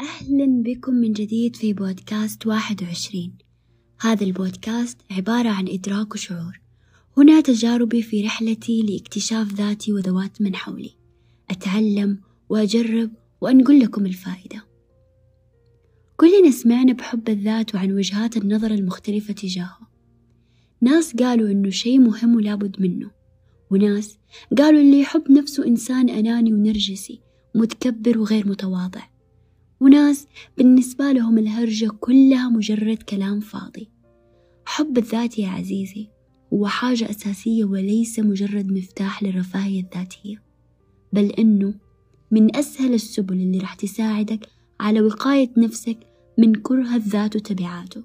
أهلا بكم من جديد في بودكاست واحد وعشرين. هذا البودكاست عبارة عن إدراك وشعور هنا تجاربي في رحلتي لاكتشاف ذاتي وذوات من حولي. أتعلم وأجرب وأنقل لكم الفائدة. كلنا سمعنا بحب الذات وعن وجهات النظر المختلفة تجاهه. ناس قالوا إنه شيء مهم ولابد منه وناس قالوا اللي يحب نفسه إنسان أناني ونرجسي متكبر وغير متواضع. وناس بالنسبة لهم الهرجة كلها مجرد كلام فاضي. حب الذات يا عزيزي هو حاجة أساسية وليس مجرد مفتاح للرفاهية الذاتية. بل إنه من أسهل السبل اللي راح تساعدك على وقاية نفسك من كره الذات وتبعاته.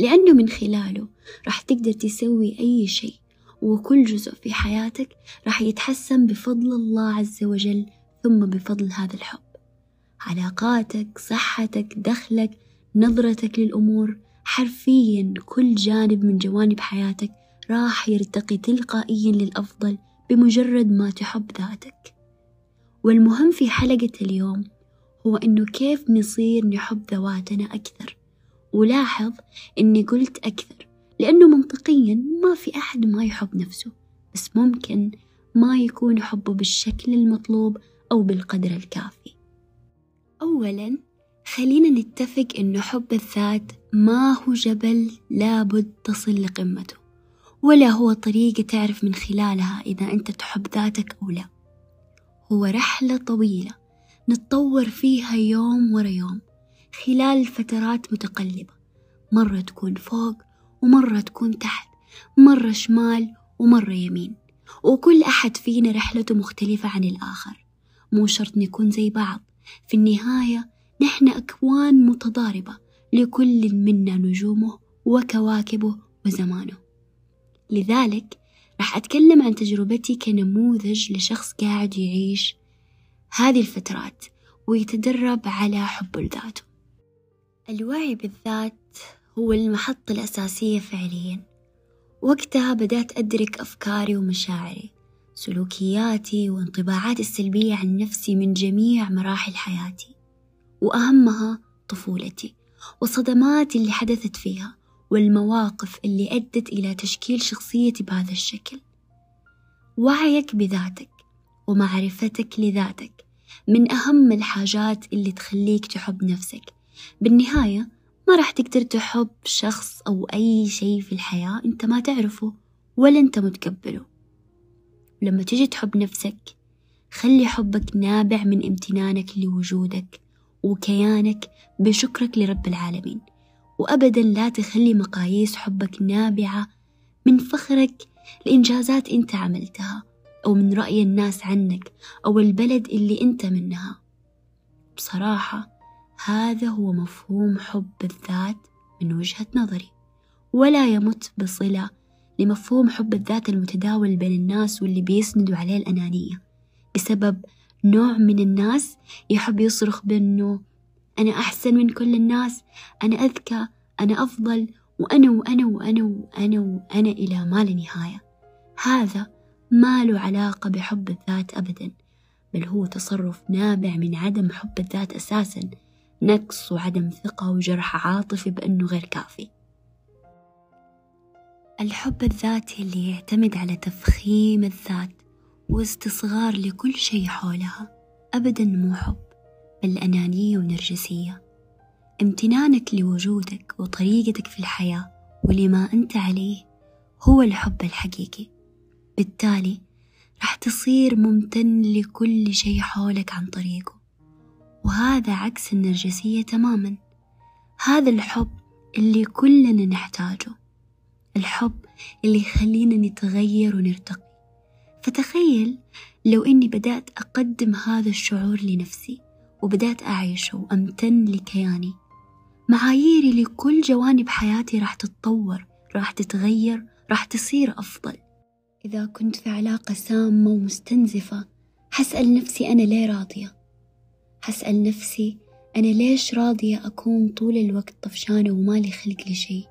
لأنه من خلاله راح تقدر تسوي أي شيء وكل جزء في حياتك راح يتحسن بفضل الله عز وجل ثم بفضل هذا الحب. علاقاتك صحتك دخلك نظرتك للأمور. حرفيا كل جانب من جوانب حياتك راح يرتقي تلقائيا للأفضل بمجرد ما تحب ذاتك. والمهم في حلقة اليوم هو إنه كيف نصير نحب ذواتنا أكثر. ولاحظ إني قلت أكثر لأنه منطقيا ما في أحد ما يحب نفسه بس ممكن ما يكون حبه بالشكل المطلوب أو بالقدر الكافي. أولا خلينا نتفق إنه حب الذات ما هو جبل لابد تصل لقمته ولا هو طريقة تعرف من خلالها إذا أنت تحب ذاتك أو لا. هو رحلة طويلة نتطور فيها يوم ورا يوم خلال فترات متقلبة. مرة تكون فوق ومرة تكون تحت مرة شمال ومرة يمين. وكل أحد فينا رحلته مختلفة عن الآخر مو شرط نكون زي بعض. في النهاية نحن أكوان متضاربة لكل منا نجومه وكواكبه وزمانه. لذلك راح أتكلم عن تجربتي كنموذج لشخص قاعد يعيش هذه الفترات ويتدرب على حب لذاته. الوعي بالذات هو المحطة الأساسية فعليا. وقتها بدأت أدرك أفكاري ومشاعري. سلوكياتي وانطباعاتي السلبية عن نفسي من جميع مراحل حياتي وأهمها طفولتي والصدمات اللي حدثت فيها والمواقف اللي أدت إلى تشكيل شخصيتي بهذا الشكل. وعيك بذاتك ومعرفتك لذاتك من أهم الحاجات اللي تخليك تحب نفسك. بالنهاية ما راح تقدر تحب شخص أو أي شيء في الحياة أنت ما تعرفه ولا أنت متقبله. لما تجي تحب نفسك خلي حبك نابع من امتنانك لوجودك وكيانك بشكرك لرب العالمين. وأبدا لا تخلي مقاييس حبك نابعة من فخرك لإنجازات أنت عملتها أو من رأي الناس عنك أو البلد اللي أنت منها. بصراحة هذا هو مفهوم حب الذات من وجهة نظري. ولا يمت بصلة لمفهوم حب الذات المتداول بين الناس واللي بيسندوا عليه الأنانية. بسبب نوع من الناس يحب يصرخ بأنه أنا أحسن من كل الناس أنا أذكى أنا أفضل وأنا وأنا وأنا وأنا وأنا إلى ما لا نهاية. هذا ما له علاقة بحب الذات أبدا بل هو تصرف نابع من عدم حب الذات أساسا نقص وعدم ثقة وجرح عاطفي بأنه غير كافي. الحب الذاتي اللي يعتمد على تفخيم الذات واستصغار لكل شيء حولها أبدا مو حب بل أنانية ونرجسية. امتنانك لوجودك وطريقتك في الحياة ولما أنت عليه هو الحب الحقيقي. بالتالي راح تصير ممتن لكل شيء حولك عن طريقه وهذا عكس النرجسية تماما. هذا الحب اللي كلنا نحتاجه. الحب اللي يخلينا نتغير ونرتقي. فتخيل لو إني بدأت أقدم هذا الشعور لنفسي وبدأت أعيشه وأمتن لكياني. معاييري لكل جوانب حياتي راح تتطور راح تتغير راح تصير أفضل. إذا كنت في علاقة سامة ومستنزفة حسأل نفسي أنا ليه راضية؟ حسأل نفسي أنا ليش راضية أكون طول الوقت طفشانة ومالي خلق لشي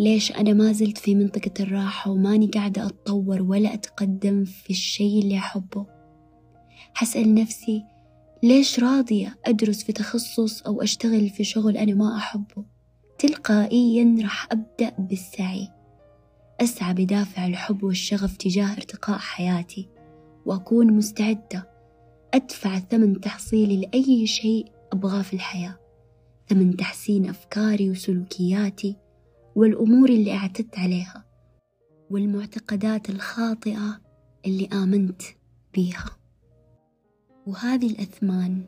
ليش أنا ما زلت في منطقة الراحة وماني قاعدة أتطور ولا أتقدم في الشي اللي أحبه؟ حسأل نفسي ليش راضية أدرس في تخصص أو أشتغل في شغل أنا ما أحبه؟ تلقائيا راح أبدأ بالسعي. أسعى بدافع الحب والشغف تجاه ارتقاء حياتي وأكون مستعدة أدفع ثمن تحصيلي لأي شيء أبغاه في الحياة. ثمن تحسين أفكاري وسلوكياتي والأمور اللي أعتدت عليها والمعتقدات الخاطئة اللي آمنت بيها. وهذه الأثمان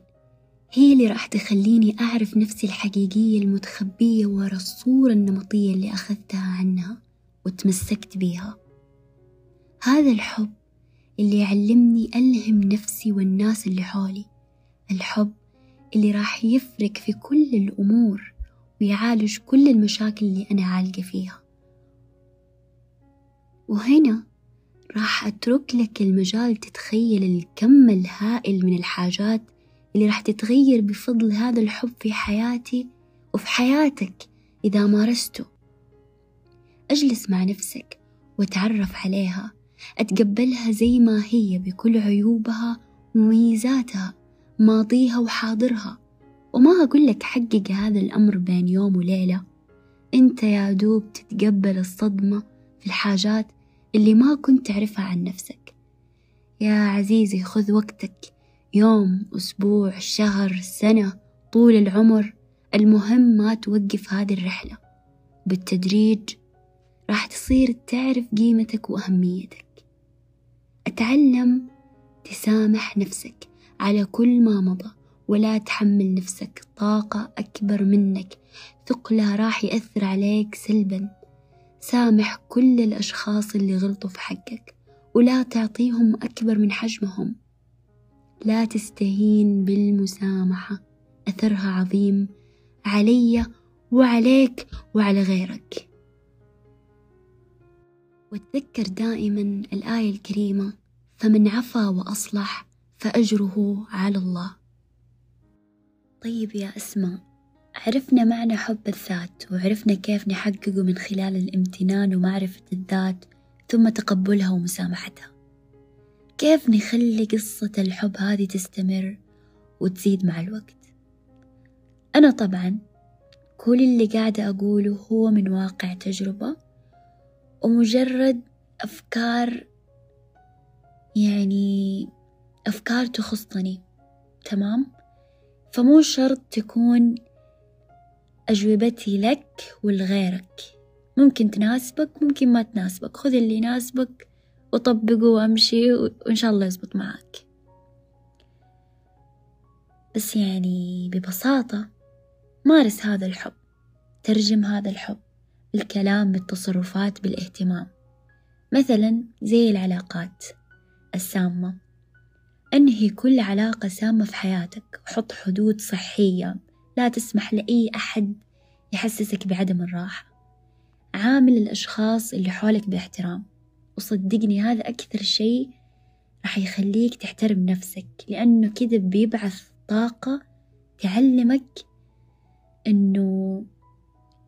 هي اللي راح تخليني أعرف نفسي الحقيقية المتخبية ورا الصورة النمطية اللي أخذتها عنها وتمسكت بيها. هذا الحب اللي يعلمني ألهم نفسي والناس اللي حولي. الحب اللي راح يفرق في كل الأمور ويعالج كل المشاكل اللي أنا عالقة فيها. وهنا راح أترك لك المجال تتخيل الكم الهائل من الحاجات اللي راح تتغير بفضل هذا الحب في حياتي وفي حياتك إذا مارسته. أجلس مع نفسك وتعرف عليها. أتقبلها زي ما هي بكل عيوبها ومميزاتها ماضيها وحاضرها. وما أقول لك حقق هذا الأمر بين يوم وليلة. أنت يا دوب تتقبل الصدمة في الحاجات اللي ما كنت تعرفها عن نفسك. يا عزيزي خذ وقتك. يوم أسبوع شهر سنة طول العمر. المهم ما توقف هذه الرحلة. بالتدريج راح تصير تعرف قيمتك وأهميتك. أتعلم تسامح نفسك على كل ما مضى. ولا تحمل نفسك. طاقة أكبر منك. ثقلها راح يأثر عليك سلبا. سامح كل الأشخاص اللي غلطوا في حقك ولا تعطيهم أكبر من حجمهم. لا تستهين بالمسامحة. أثرها عظيم علي وعليك وعلى غيرك. وتذكر دائما الآية الكريمة فمن عفا وأصلح فأجره على الله. طيب يا أسماء عرفنا معنى حب الذات وعرفنا كيف نحققه من خلال الامتنان ومعرفة الذات ثم تقبلها ومسامحتها. كيف نخلي قصة الحب هذه تستمر وتزيد مع الوقت؟ أنا طبعا كل اللي قاعدة أقوله هو من واقع تجربة ومجرد أفكار يعني أفكار تخصني تمام؟ فمو شرط تكون أجوبتي لك ولغيرك ممكن تناسبك ممكن ما تناسبك. خذ اللي يناسبك وطبقه وامشي وإن شاء الله يزبط معك بس يعني ببساطة مارس هذا الحب. ترجم هذا الحب الكلام بالتصرفات بالاهتمام. مثلا زي العلاقات السامة. انهي كل علاقة سامة في حياتك. وحط حدود صحية. لا تسمح لأي أحد يحسسك بعدم الراحة. عامل الأشخاص اللي حولك باحترام. وصدقني هذا أكثر شيء راح يخليك تحترم نفسك. لأنه كذا بيبعث طاقة تعلمك إنه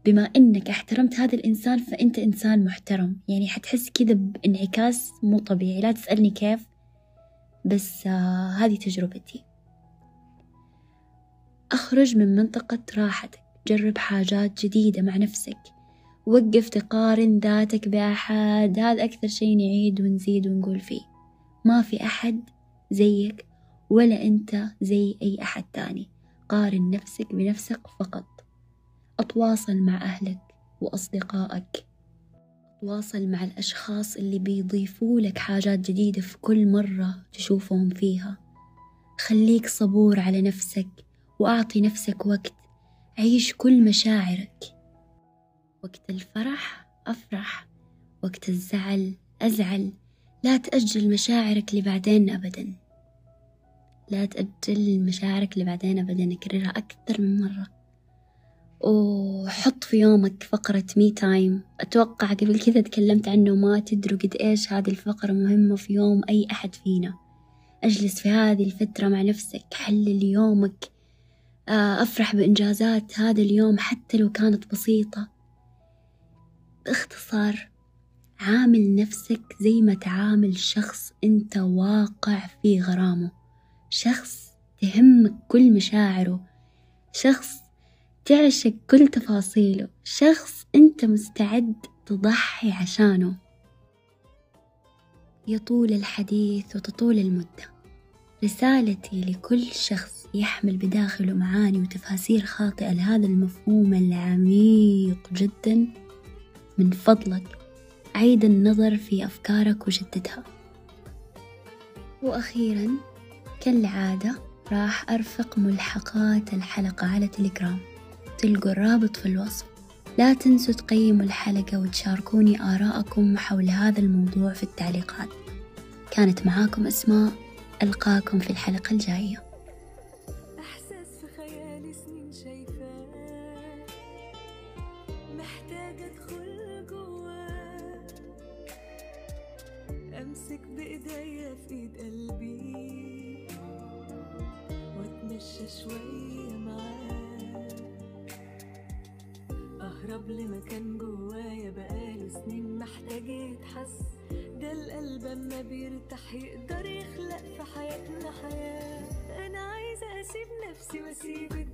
بما إنك احترمت هذا الإنسان فأنت إنسان محترم. يعني حتحس كذا بانعكاس مو طبيعي. لا تسألني كيف. بس آه هذه تجربتي. أخرج من منطقة راحتك جرب حاجات جديدة مع نفسك. وقف تقارن ذاتك بأحد هذا أكثر شي نعيد ونزيد ونقول فيه. ما في أحد زيك ولا أنت زي أي أحد تاني. قارن نفسك بنفسك فقط. أتواصل مع أهلك وأصدقائك. أتواصل مع الأشخاص اللي بيضيفوا لك حاجات جديدة في كل مرة تشوفهم فيها. خليك صبور على نفسك وأعطي نفسك وقت. عيش كل مشاعرك. وقت الفرح أفرح وقت الزعل أزعل. لا تأجل مشاعرك لبعدين أبدا. لا تأجل مشاعرك لبعدين أبدا أكررها أكثر من مرة. وحط في يومك فقرة مي تايم. أتوقع قبل كذا تكلمت عنه وما تدروا قد إيش هذه الفقرة مهمة في يوم أي أحد فينا. أجلس في هذه الفترة مع نفسك حلل يومك. آه، أفرح بإنجازات هذا اليوم حتى لو كانت بسيطة. باختصار عامل نفسك زي ما تعامل شخص أنت واقع في غرامه. شخص تهمك كل مشاعره. شخص تعشق كل تفاصيله. شخص أنت مستعد تضحي عشانه. يطول الحديث وتطول المدة. رسالتي لكل شخص يحمل بداخله معاني وتفاسير خاطئة لهذا المفهوم العميق جدا من فضلك. عيد النظر في أفكارك وجددها وأخيرا كالعادة راح أرفق ملحقات الحلقة على تليجرام. تلقوا الرابط في الوصف. لا تنسوا تقيموا الحلقة وتشاركوني آراءكم حول هذا الموضوع في التعليقات. كانت معاكم أسماء ألقاكم في الحلقة الجاية. أهرب لمكان جوايا بقاله سنين محتاج يتحس. ده القلب أما بيرتاح يقدر يخلق في حياتنا حياة. أنا عايزة أسيب نفسي الدنيا